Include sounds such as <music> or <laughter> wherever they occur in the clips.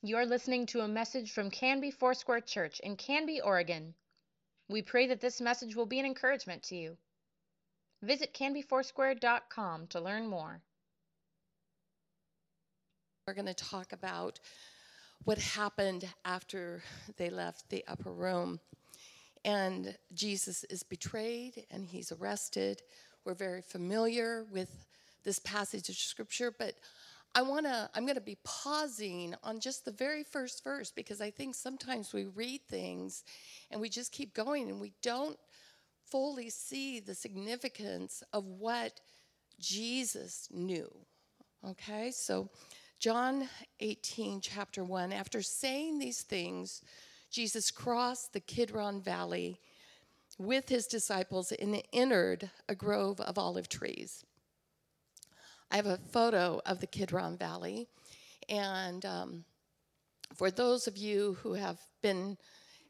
You're listening to a message from Canby Foursquare Church in Canby, Oregon. We pray that this message will be an encouragement to you. Visit canbyfoursquare.com to learn more. We're going to talk about what happened after they left the upper room. And Jesus is betrayed and he's arrested. We're very familiar with this passage of scripture, but I want to I'm going to be pausing on just the very first verse because I think sometimes we read things and we just keep going and we don't fully see the significance of what Jesus knew. Okay? So John 18 chapter 1 after saying these things Jesus crossed the Kidron Valley with his disciples and entered a grove of olive trees. I have a photo of the Kidron Valley. And um, for those of you who have been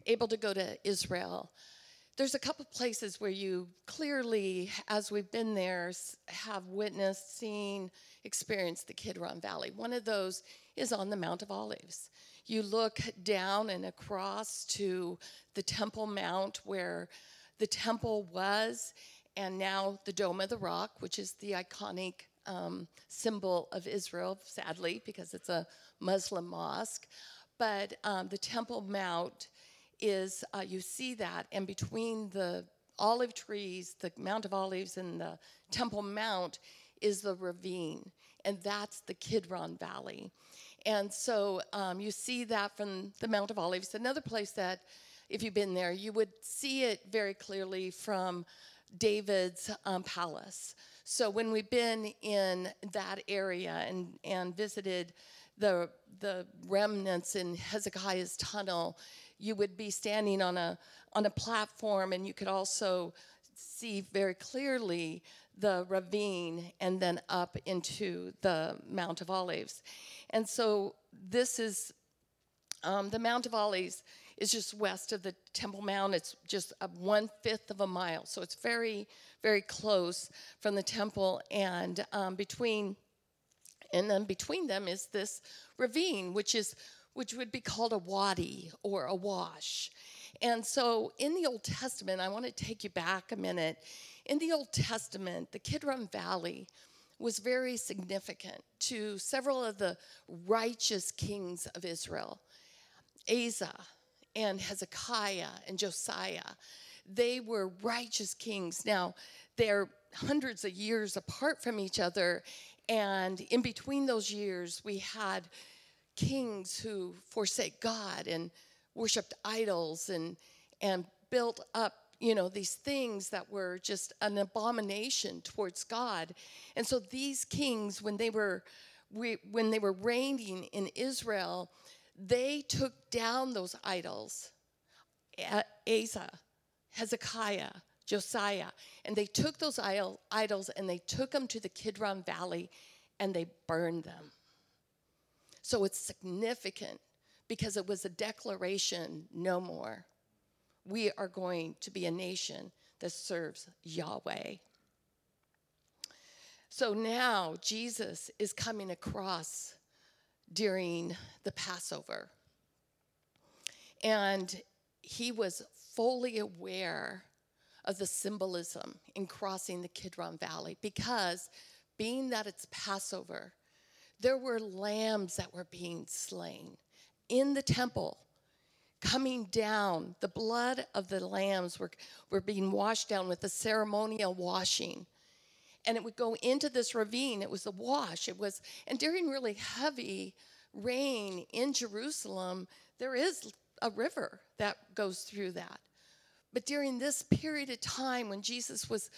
able to go to Israel, there's a couple places where you clearly, as we've been there, have witnessed, seen, experienced the Kidron Valley. One of those is on the Mount of Olives. You look down and across to the Temple Mount where the temple was, and now the Dome of the Rock, which is the iconic um, symbol of Israel, sadly, because it's a Muslim mosque. But um, the Temple Mount is, uh, you see that, and between the olive trees, the Mount of Olives, and the Temple Mount is the ravine, and that's the Kidron Valley. And so um, you see that from the Mount of Olives. Another place that, if you've been there, you would see it very clearly from David's um, palace. So when we've been in that area and, and visited the, the remnants in Hezekiah's tunnel, you would be standing on a, on a platform and you could also see very clearly the ravine and then up into the Mount of Olives. And so this is um, the Mount of Olives is just west of the Temple Mount. It's just a one fifth of a mile, so it's very, very close from the temple. And um, between, and then between them is this ravine, which is which would be called a wadi or a wash. And so in the Old Testament, I want to take you back a minute. In the Old Testament, the Kidron Valley was very significant to several of the righteous kings of Israel. Asa, and Hezekiah and Josiah. They were righteous kings. Now, they're hundreds of years apart from each other, and in between those years, we had kings who forsake God and worshiped idols and, and built up you know these things that were just an abomination towards god and so these kings when they were when they were reigning in israel they took down those idols Asa, Hezekiah, Josiah, and they took those idols and they took them to the Kidron Valley and they burned them. So it's significant because it was a declaration no more. We are going to be a nation that serves Yahweh. So now Jesus is coming across during the Passover. And he was fully aware of the symbolism in crossing the Kidron Valley because, being that it's Passover, there were lambs that were being slain in the temple coming down. The blood of the lambs were, were being washed down with the ceremonial washing and it would go into this ravine. It was a wash. It was, and during really heavy rain in Jerusalem, there is a river that goes through that. But during this period of time when Jesus was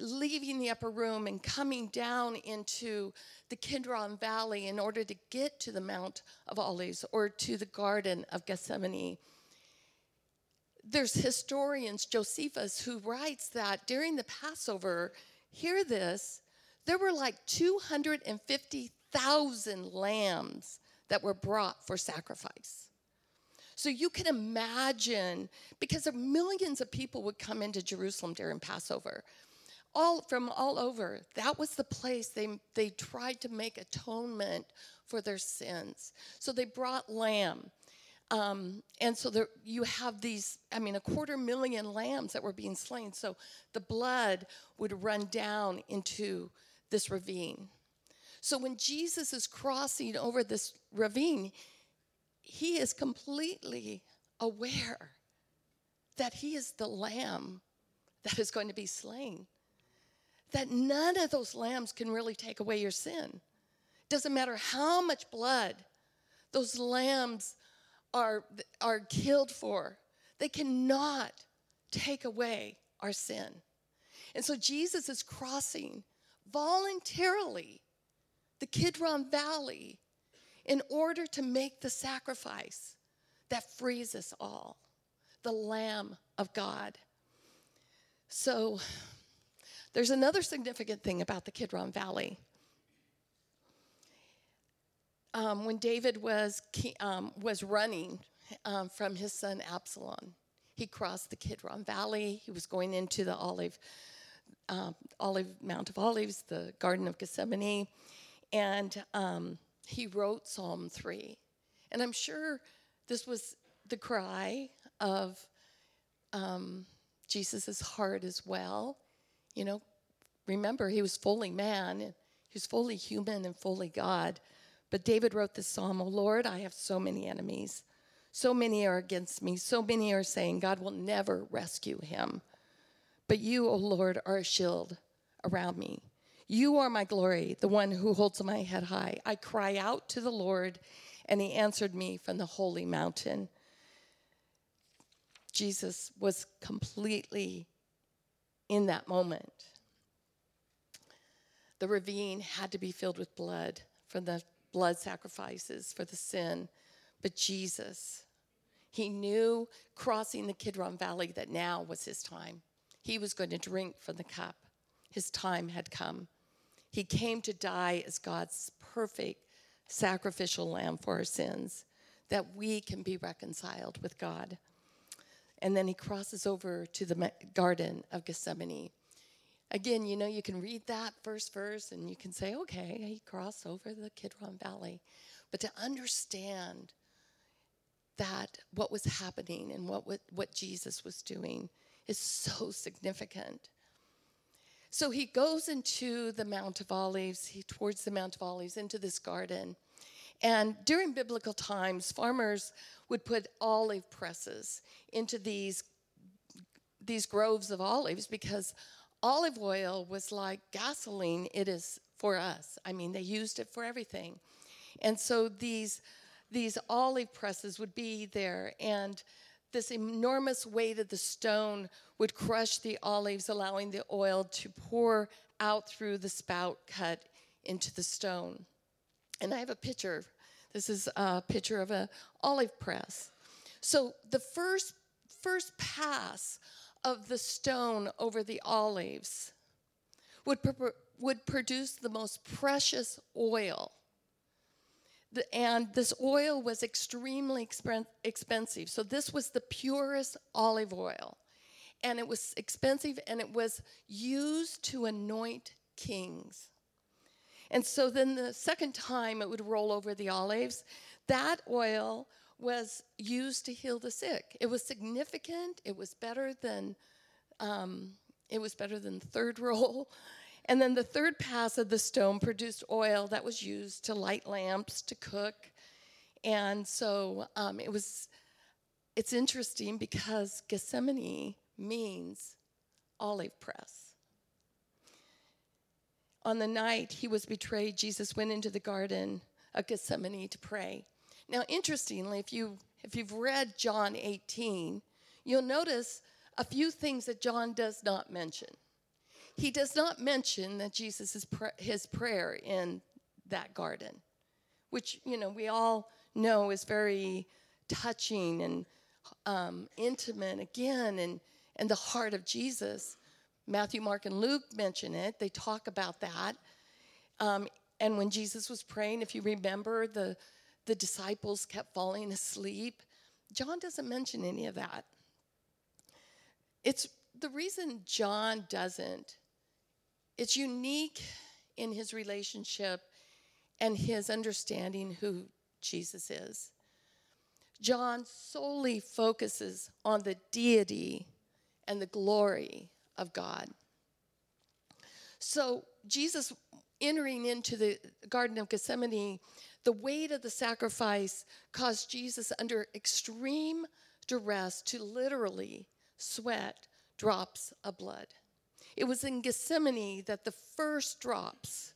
leaving the upper room and coming down into the Kidron Valley in order to get to the Mount of Olives or to the Garden of Gethsemane, there's historians, Josephus, who writes that during the Passover, hear this, there were like 250,000 lambs that were brought for sacrifice. So you can imagine, because millions of people would come into Jerusalem during Passover, all from all over. That was the place they, they tried to make atonement for their sins. So they brought lamb. Um, and so there, you have these, I mean, a quarter million lambs that were being slain. So the blood would run down into this ravine. So when Jesus is crossing over this ravine, he is completely aware that he is the lamb that is going to be slain. That none of those lambs can really take away your sin. Doesn't matter how much blood those lambs are, are killed for, they cannot take away our sin. And so Jesus is crossing voluntarily the Kidron Valley in order to make the sacrifice that frees us all the Lamb of God. So there's another significant thing about the Kidron Valley. Um, when David was, um, was running um, from his son Absalom, he crossed the Kidron Valley. He was going into the Olive, um, Olive Mount of Olives, the Garden of Gethsemane, and um, he wrote Psalm 3. And I'm sure this was the cry of um, Jesus' heart as well. You know, remember, he was fully man, he was fully human and fully God. But David wrote this psalm, Oh Lord, I have so many enemies. So many are against me. So many are saying, God will never rescue him. But you, O oh Lord, are a shield around me. You are my glory, the one who holds my head high. I cry out to the Lord, and he answered me from the holy mountain. Jesus was completely in that moment. The ravine had to be filled with blood from the blood sacrifices for the sin. But Jesus, he knew crossing the Kidron Valley that now was his time. He was going to drink from the cup. His time had come. He came to die as God's perfect sacrificial lamb for our sins, that we can be reconciled with God. And then he crosses over to the Garden of Gethsemane. Again, you know, you can read that first verse and you can say, okay, he crossed over the Kidron Valley. But to understand that what was happening and what, what Jesus was doing is so significant. So he goes into the Mount of Olives, he, towards the Mount of Olives, into this garden. And during biblical times, farmers would put olive presses into these, these groves of olives because olive oil was like gasoline, it is for us. I mean, they used it for everything. And so these, these olive presses would be there, and this enormous weight of the stone would crush the olives, allowing the oil to pour out through the spout cut into the stone. And I have a picture. This is a picture of an olive press. So the first first pass of the stone over the olives would, would produce the most precious oil. The, and this oil was extremely expensive. So, this was the purest olive oil. And it was expensive and it was used to anoint kings. And so then the second time it would roll over the olives, that oil was used to heal the sick. It was significant. It was better than um, it was better than third <laughs> roll. And then the third pass of the stone produced oil that was used to light lamps, to cook. And so um, it was, it's interesting because Gethsemane means olive press. On the night he was betrayed, Jesus went into the garden of Gethsemane to pray. Now, interestingly, if, you, if you've read John 18, you'll notice a few things that John does not mention. He does not mention that Jesus' pr- his prayer in that garden, which, you know, we all know is very touching and um, intimate again and, and the heart of Jesus. Matthew, Mark, and Luke mention it. They talk about that. Um, and when Jesus was praying, if you remember, the the disciples kept falling asleep. John doesn't mention any of that. It's the reason John doesn't it's unique in his relationship and his understanding who Jesus is. John solely focuses on the deity and the glory of God. So, Jesus entering into the Garden of Gethsemane, the weight of the sacrifice caused Jesus under extreme duress to literally sweat drops of blood. It was in Gethsemane that the first drops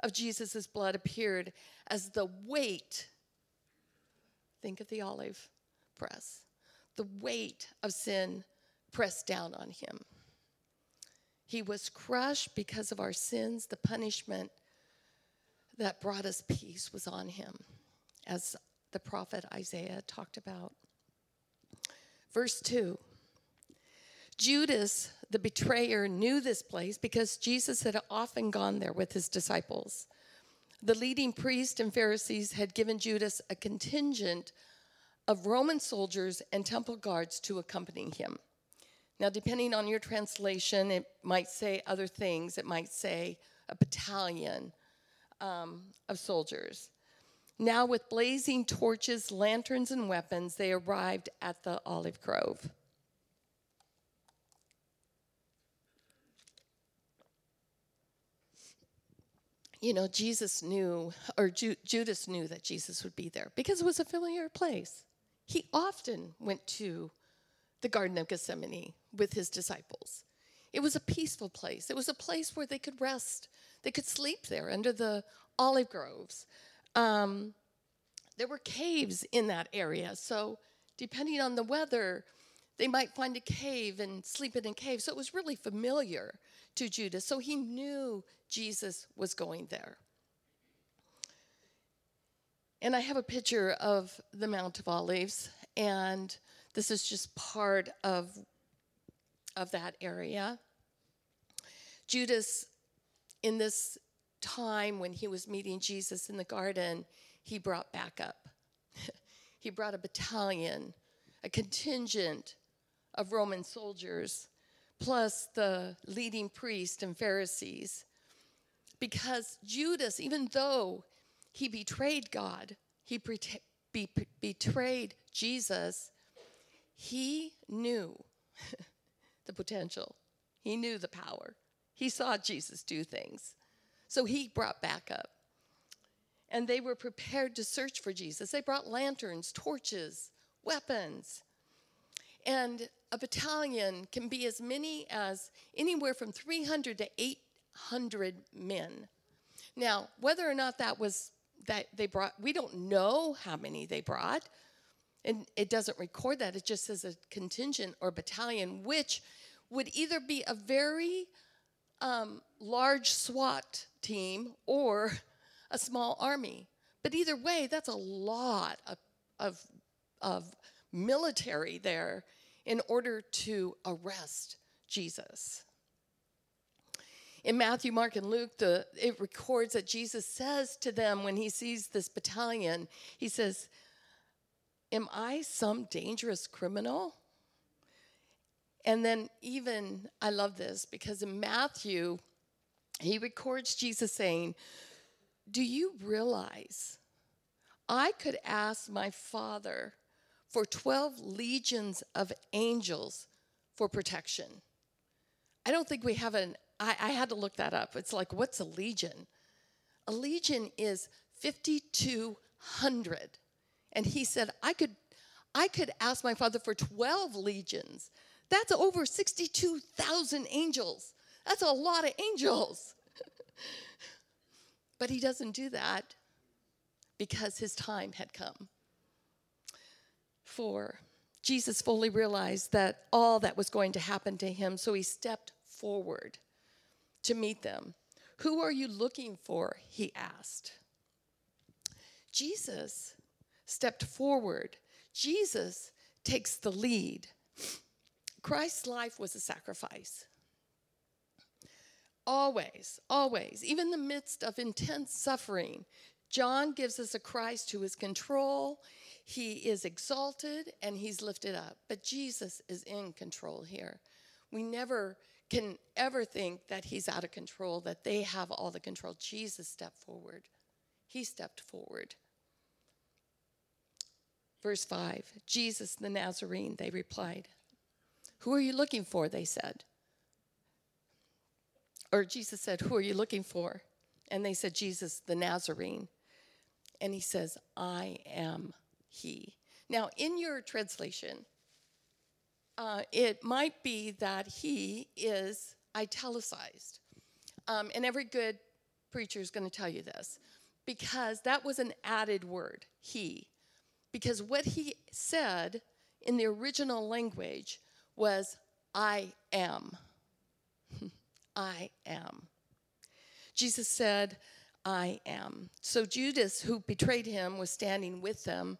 of Jesus' blood appeared as the weight, think of the olive press, the weight of sin pressed down on him. He was crushed because of our sins. The punishment that brought us peace was on him, as the prophet Isaiah talked about. Verse 2 Judas, the betrayer, knew this place because Jesus had often gone there with his disciples. The leading priests and Pharisees had given Judas a contingent of Roman soldiers and temple guards to accompany him. Now, depending on your translation, it might say other things. It might say a battalion um, of soldiers. Now, with blazing torches, lanterns, and weapons, they arrived at the olive grove. you know, Jesus knew, or Ju- Judas knew that Jesus would be there because it was a familiar place. He often went to the Garden of Gethsemane with his disciples. It was a peaceful place, it was a place where they could rest, they could sleep there under the olive groves. Um, there were caves in that area, so depending on the weather, they might find a cave and sleep in a cave. So it was really familiar to Judas. So he knew Jesus was going there. And I have a picture of the Mount of Olives, and this is just part of, of that area. Judas, in this time when he was meeting Jesus in the garden, he brought back up. <laughs> he brought a battalion, a contingent of Roman soldiers, plus the leading priests and Pharisees. Because Judas, even though he betrayed God, he be- betrayed Jesus, he knew <laughs> the potential, he knew the power. He saw Jesus do things. So he brought back up. And they were prepared to search for Jesus. They brought lanterns, torches, weapons. And a battalion can be as many as anywhere from 300 to 800 men. Now, whether or not that was that they brought, we don't know how many they brought. And it doesn't record that. It just says a contingent or battalion, which would either be a very um, large SWAT team or a small army. But either way, that's a lot of, of, of military there in order to arrest Jesus. In Matthew, Mark, and Luke, the, it records that Jesus says to them when he sees this battalion, he says, Am I some dangerous criminal? And then, even, I love this because in Matthew, he records Jesus saying, Do you realize I could ask my Father for 12 legions of angels for protection. I don't think we have an, I, I had to look that up. It's like, what's a legion? A legion is 5,200. And he said, I could, I could ask my father for 12 legions. That's over 62,000 angels. That's a lot of angels. <laughs> but he doesn't do that because his time had come. 4, Jesus fully realized that all that was going to happen to him, so he stepped forward to meet them. Who are you looking for? He asked. Jesus stepped forward. Jesus takes the lead. Christ's life was a sacrifice. Always, always, even in the midst of intense suffering, John gives us a Christ who is control he is exalted and he's lifted up. But Jesus is in control here. We never can ever think that he's out of control, that they have all the control. Jesus stepped forward. He stepped forward. Verse 5 Jesus the Nazarene, they replied. Who are you looking for? They said. Or Jesus said, Who are you looking for? And they said, Jesus the Nazarene. And he says, I am he. Now, in your translation, uh, it might be that he is italicized. Um, and every good preacher is going to tell you this because that was an added word, he. Because what he said in the original language was, I am. <laughs> I am. Jesus said, I am. So Judas, who betrayed him, was standing with them.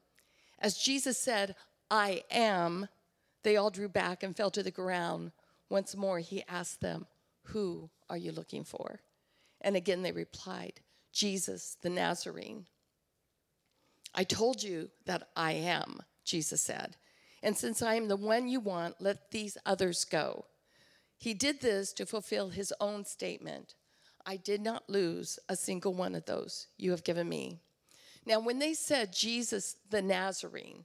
As Jesus said, I am, they all drew back and fell to the ground. Once more, he asked them, Who are you looking for? And again they replied, Jesus the Nazarene. I told you that I am, Jesus said. And since I am the one you want, let these others go. He did this to fulfill his own statement I did not lose a single one of those you have given me. Now, when they said Jesus the Nazarene,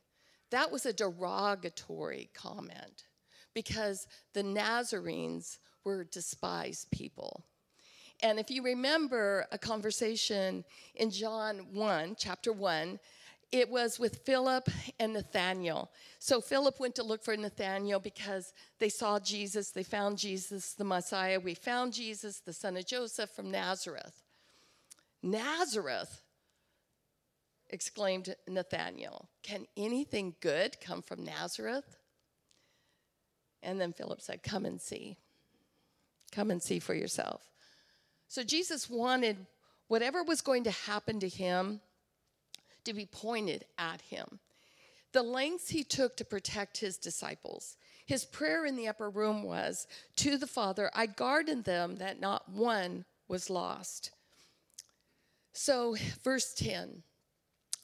that was a derogatory comment because the Nazarenes were despised people. And if you remember a conversation in John 1, chapter 1, it was with Philip and Nathaniel. So Philip went to look for Nathaniel because they saw Jesus, they found Jesus, the Messiah. We found Jesus, the son of Joseph from Nazareth. Nazareth, exclaimed Nathanael. Can anything good come from Nazareth? And then Philip said, Come and see. Come and see for yourself. So Jesus wanted whatever was going to happen to him to be pointed at him. The lengths he took to protect his disciples. His prayer in the upper room was to the Father, I guarded them that not one was lost. So, verse 10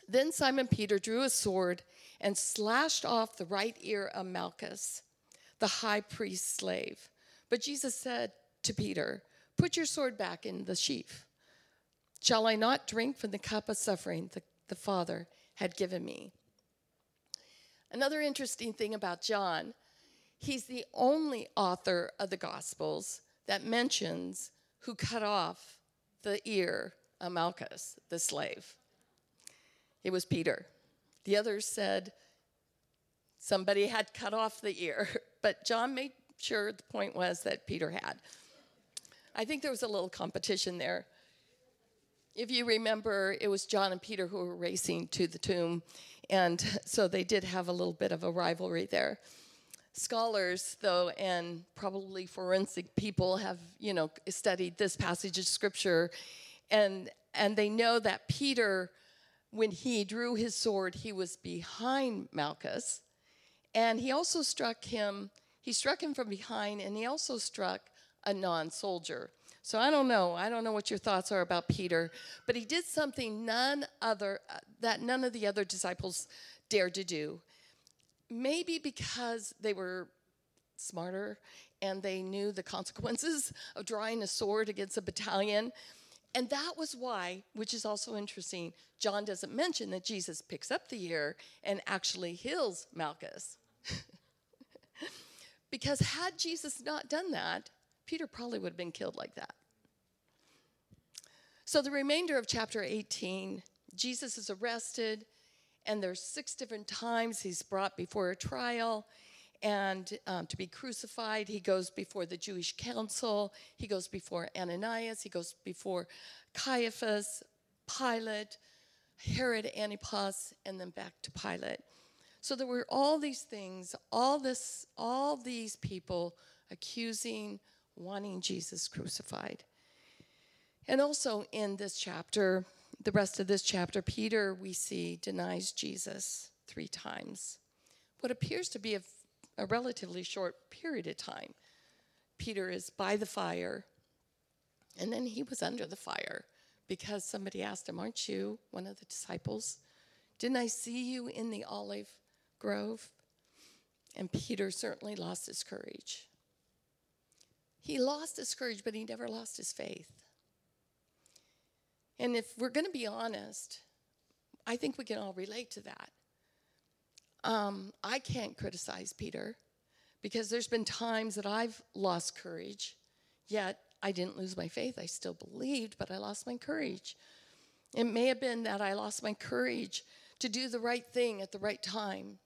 Then Simon Peter drew a sword and slashed off the right ear of Malchus, the high priest's slave. But Jesus said to Peter, Put your sword back in the sheath. Shall I not drink from the cup of suffering the, the Father had given me? Another interesting thing about John, he's the only author of the Gospels that mentions who cut off the ear of Malchus, the slave. It was Peter. The others said somebody had cut off the ear, <laughs> but John made sure the point was that Peter had. I think there was a little competition there. If you remember, it was John and Peter who were racing to the tomb, and <laughs> so they did have a little bit of a rivalry there. Scholars, though, and probably forensic people have, you know, studied this passage of scripture, and and they know that Peter, when he drew his sword, he was behind Malchus, and he also struck him. He struck him from behind, and he also struck a non-soldier. So I don't know. I don't know what your thoughts are about Peter, but he did something none other uh, that none of the other disciples dared to do. Maybe because they were smarter and they knew the consequences <laughs> of drawing a sword against a battalion. And that was why, which is also interesting, John doesn't mention that Jesus picks up the ear and actually heals Malchus. <laughs> because had Jesus not done that, Peter probably would have been killed like that. So, the remainder of chapter 18, Jesus is arrested, and there's six different times he's brought before a trial and um, to be crucified. He goes before the Jewish council, he goes before Ananias, he goes before Caiaphas, Pilate, Herod Antipas, and then back to Pilate. So there were all these things, all this, all these people accusing wanting Jesus crucified. And also in this chapter, the rest of this chapter, Peter, we see, denies Jesus three times. What appears to be a, a relatively short period of time. Peter is by the fire, and then he was under the fire because somebody asked him, Aren't you one of the disciples? Didn't I see you in the olive grove? And Peter certainly lost his courage. He lost his courage, but he never lost his faith. And if we're going to be honest, I think we can all relate to that. Um, I can't criticize Peter because there's been times that I've lost courage, yet I didn't lose my faith. I still believed, but I lost my courage. It may have been that I lost my courage to do the right thing at the right time,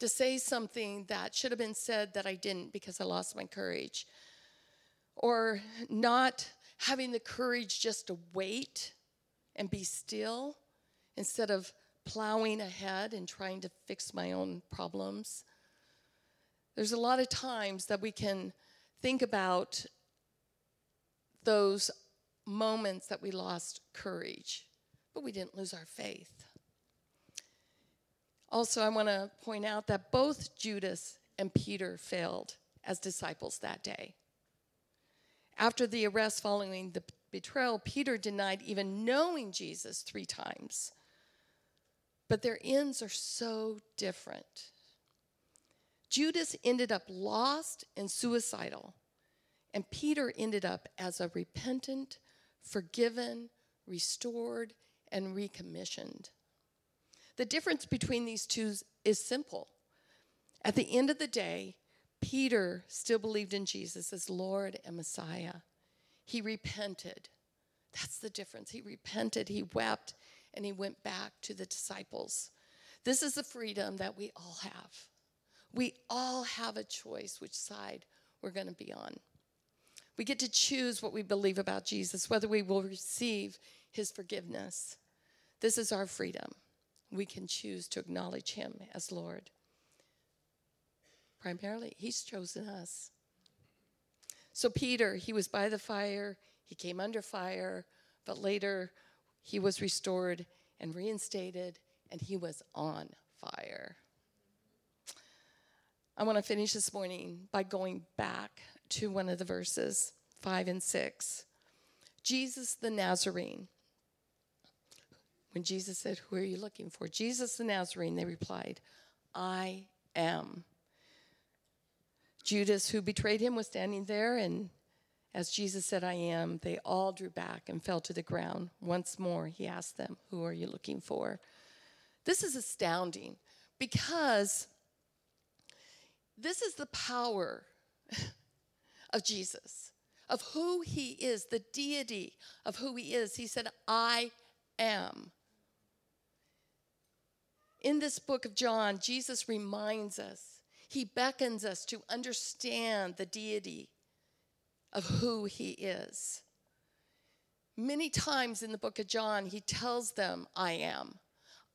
to say something that should have been said that I didn't because I lost my courage, or not having the courage just to wait and be still instead of plowing ahead and trying to fix my own problems. There's a lot of times that we can think about those moments that we lost courage, but we didn't lose our faith. Also, I want to point out that both Judas and Peter failed as disciples that day. After the arrest following the betrayal, Peter denied even knowing Jesus three times. But their ends are so different. Judas ended up lost and suicidal, and Peter ended up as a repentant, forgiven, restored, and recommissioned. The difference between these two is simple. At the end of the day, Peter still believed in Jesus as Lord and Messiah. He repented. That's the difference. He repented, he wept, and he went back to the disciples. This is the freedom that we all have. We all have a choice which side we're going to be on. We get to choose what we believe about Jesus, whether we will receive his forgiveness. This is our freedom. We can choose to acknowledge him as Lord. Primarily, he's chosen us. So, Peter, he was by the fire, he came under fire, but later he was restored and reinstated, and he was on fire. I want to finish this morning by going back to one of the verses, 5 and 6. Jesus the Nazarene. When Jesus said, Who are you looking for? Jesus the Nazarene, they replied, I am. Judas, who betrayed him, was standing there, and as Jesus said, I am, they all drew back and fell to the ground. Once more, he asked them, Who are you looking for? This is astounding because this is the power <laughs> of Jesus, of who he is, the deity of who he is. He said, I am. In this book of John, Jesus reminds us he beckons us to understand the deity of who he is. Many times in the book of John, he tells them, I am.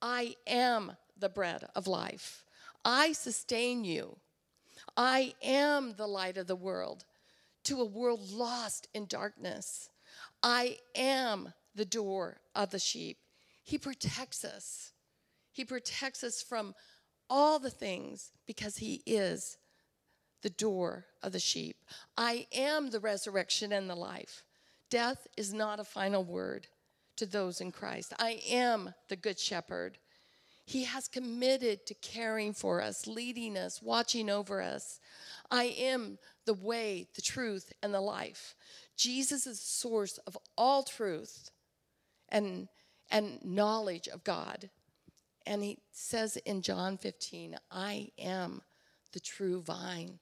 I am the bread of life. I sustain you. I am the light of the world to a world lost in darkness. I am the door of the sheep. He protects us. He protects us from all the things because he is the door of the sheep. I am the resurrection and the life. Death is not a final word to those in Christ. I am the good shepherd. He has committed to caring for us, leading us, watching over us. I am the way, the truth, and the life. Jesus is the source of all truth and, and knowledge of God. And he says in John 15, I am the true vine.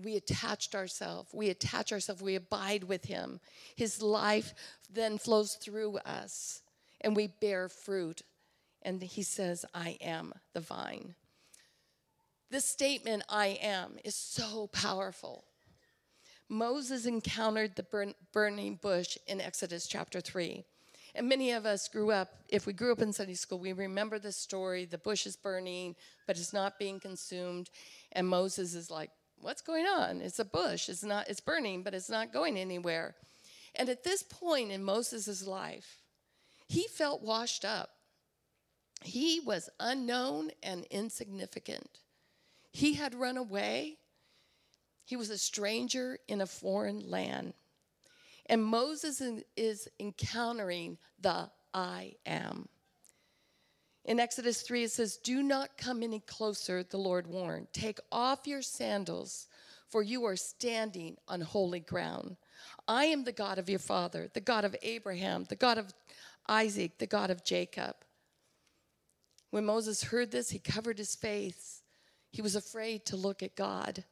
We attached ourselves, we attach ourselves, we abide with him. His life then flows through us, and we bear fruit. And he says, I am the vine. This statement, I am, is so powerful. Moses encountered the burning bush in Exodus chapter 3. And many of us grew up, if we grew up in Sunday school, we remember the story the bush is burning, but it's not being consumed. And Moses is like, What's going on? It's a bush. It's not, it's burning, but it's not going anywhere. And at this point in Moses' life, he felt washed up. He was unknown and insignificant. He had run away. He was a stranger in a foreign land. And Moses is encountering the I am. In Exodus 3, it says, Do not come any closer, the Lord warned. Take off your sandals, for you are standing on holy ground. I am the God of your father, the God of Abraham, the God of Isaac, the God of Jacob. When Moses heard this, he covered his face. He was afraid to look at God.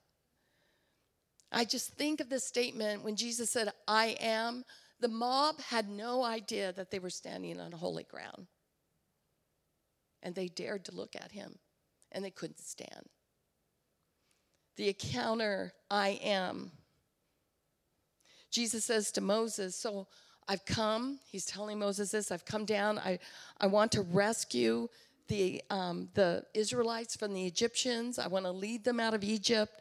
I just think of this statement when Jesus said, I am. The mob had no idea that they were standing on holy ground. And they dared to look at him, and they couldn't stand. The encounter, I am. Jesus says to Moses, So I've come, he's telling Moses this, I've come down, I, I want to rescue the, um, the Israelites from the Egyptians. I want to lead them out of Egypt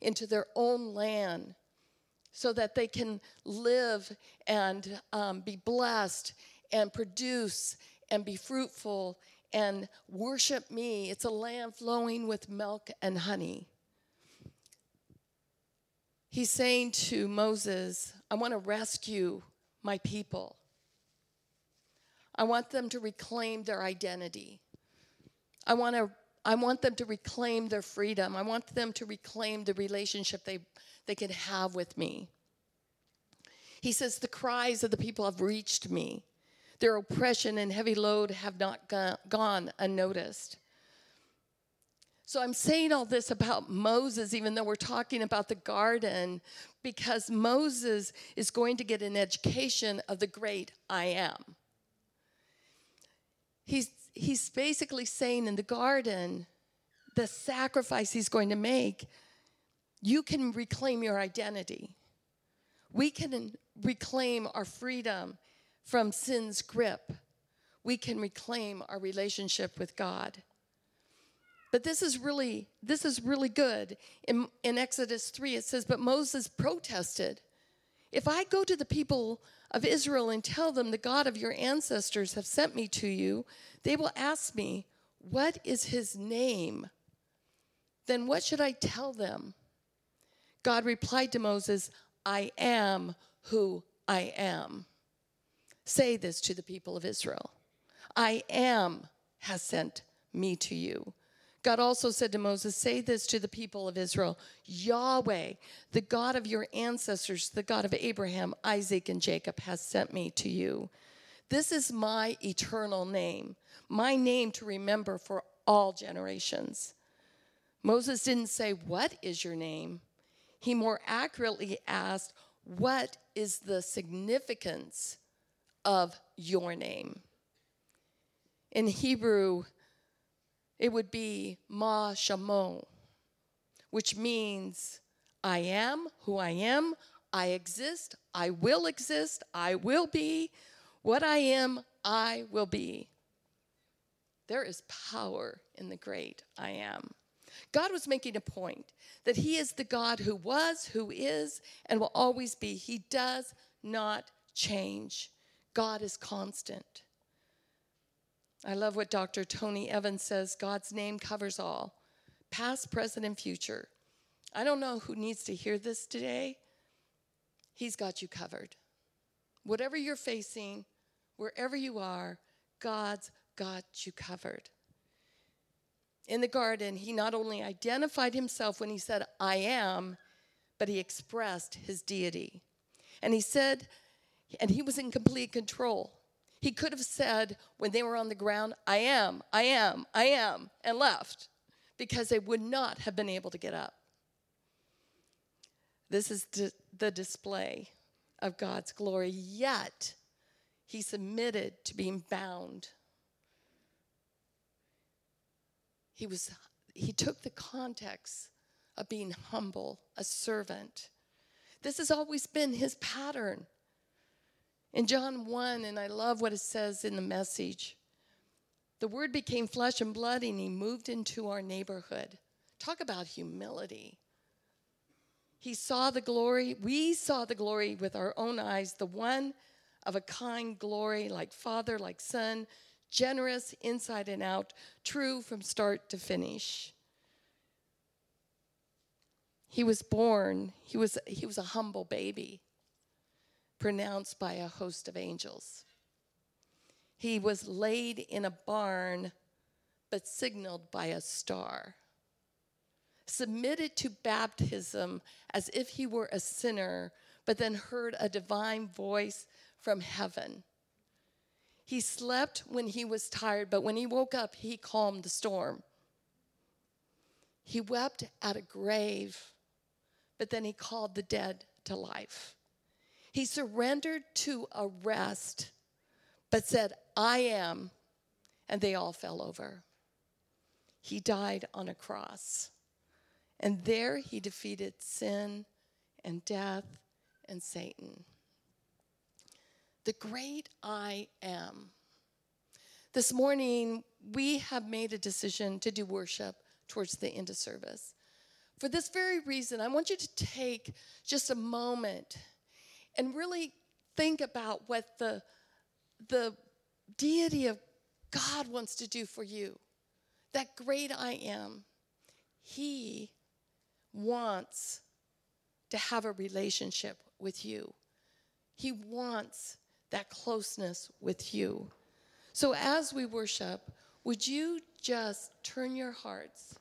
into their own land so that they can live and um, be blessed and produce and be fruitful and worship me. It's a land flowing with milk and honey. He's saying to Moses, I want to rescue my people. I want them to reclaim their identity. I want to I want them to reclaim their freedom. I want them to reclaim the relationship they, they can have with me. He says, The cries of the people have reached me. Their oppression and heavy load have not gone unnoticed. So I'm saying all this about Moses, even though we're talking about the garden, because Moses is going to get an education of the great I am. He's he's basically saying in the garden, the sacrifice he's going to make, you can reclaim your identity. We can reclaim our freedom from sin's grip. We can reclaim our relationship with God. But this is really this is really good. In, in Exodus 3 it says but Moses protested. If I go to the people of Israel and tell them the God of your ancestors have sent me to you, they will ask me, What is his name? Then what should I tell them? God replied to Moses, I am who I am. Say this to the people of Israel I am has sent me to you. God also said to Moses, Say this to the people of Israel Yahweh, the God of your ancestors, the God of Abraham, Isaac, and Jacob, has sent me to you. This is my eternal name, my name to remember for all generations. Moses didn't say, What is your name? He more accurately asked, What is the significance of your name? In Hebrew, it would be Ma Shamo, which means I am who I am, I exist, I will exist, I will be, what I am, I will be. There is power in the great I am. God was making a point that He is the God who was, who is, and will always be. He does not change. God is constant. I love what Dr. Tony Evans says God's name covers all, past, present, and future. I don't know who needs to hear this today. He's got you covered. Whatever you're facing, wherever you are, God's got you covered. In the garden, he not only identified himself when he said, I am, but he expressed his deity. And he said, and he was in complete control. He could have said, when they were on the ground, I am, I am, I am, and left, because they would not have been able to get up. This is the display of God's glory, yet he submitted to being bound. He was he took the context of being humble, a servant. This has always been his pattern. In John 1, and I love what it says in the message the word became flesh and blood, and he moved into our neighborhood. Talk about humility. He saw the glory. We saw the glory with our own eyes, the one of a kind glory, like Father, like Son, generous inside and out, true from start to finish. He was born, he was, he was a humble baby, pronounced by a host of angels. He was laid in a barn, but signaled by a star. submitted to baptism as if he were a sinner, but then heard a divine voice from heaven. He slept when he was tired, but when he woke up, he calmed the storm. He wept at a grave, but then he called the dead to life. He surrendered to arrest, but said, I am, and they all fell over. He died on a cross. And there he defeated sin and death and Satan. The great I am. This morning, we have made a decision to do worship towards the end of service. For this very reason, I want you to take just a moment and really think about what the, the deity of God wants to do for you. That great I am. He wants to have a relationship with you. He wants that closeness with you. So as we worship, would you just turn your hearts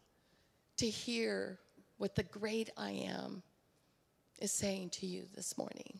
to hear what the great I am is saying to you this morning?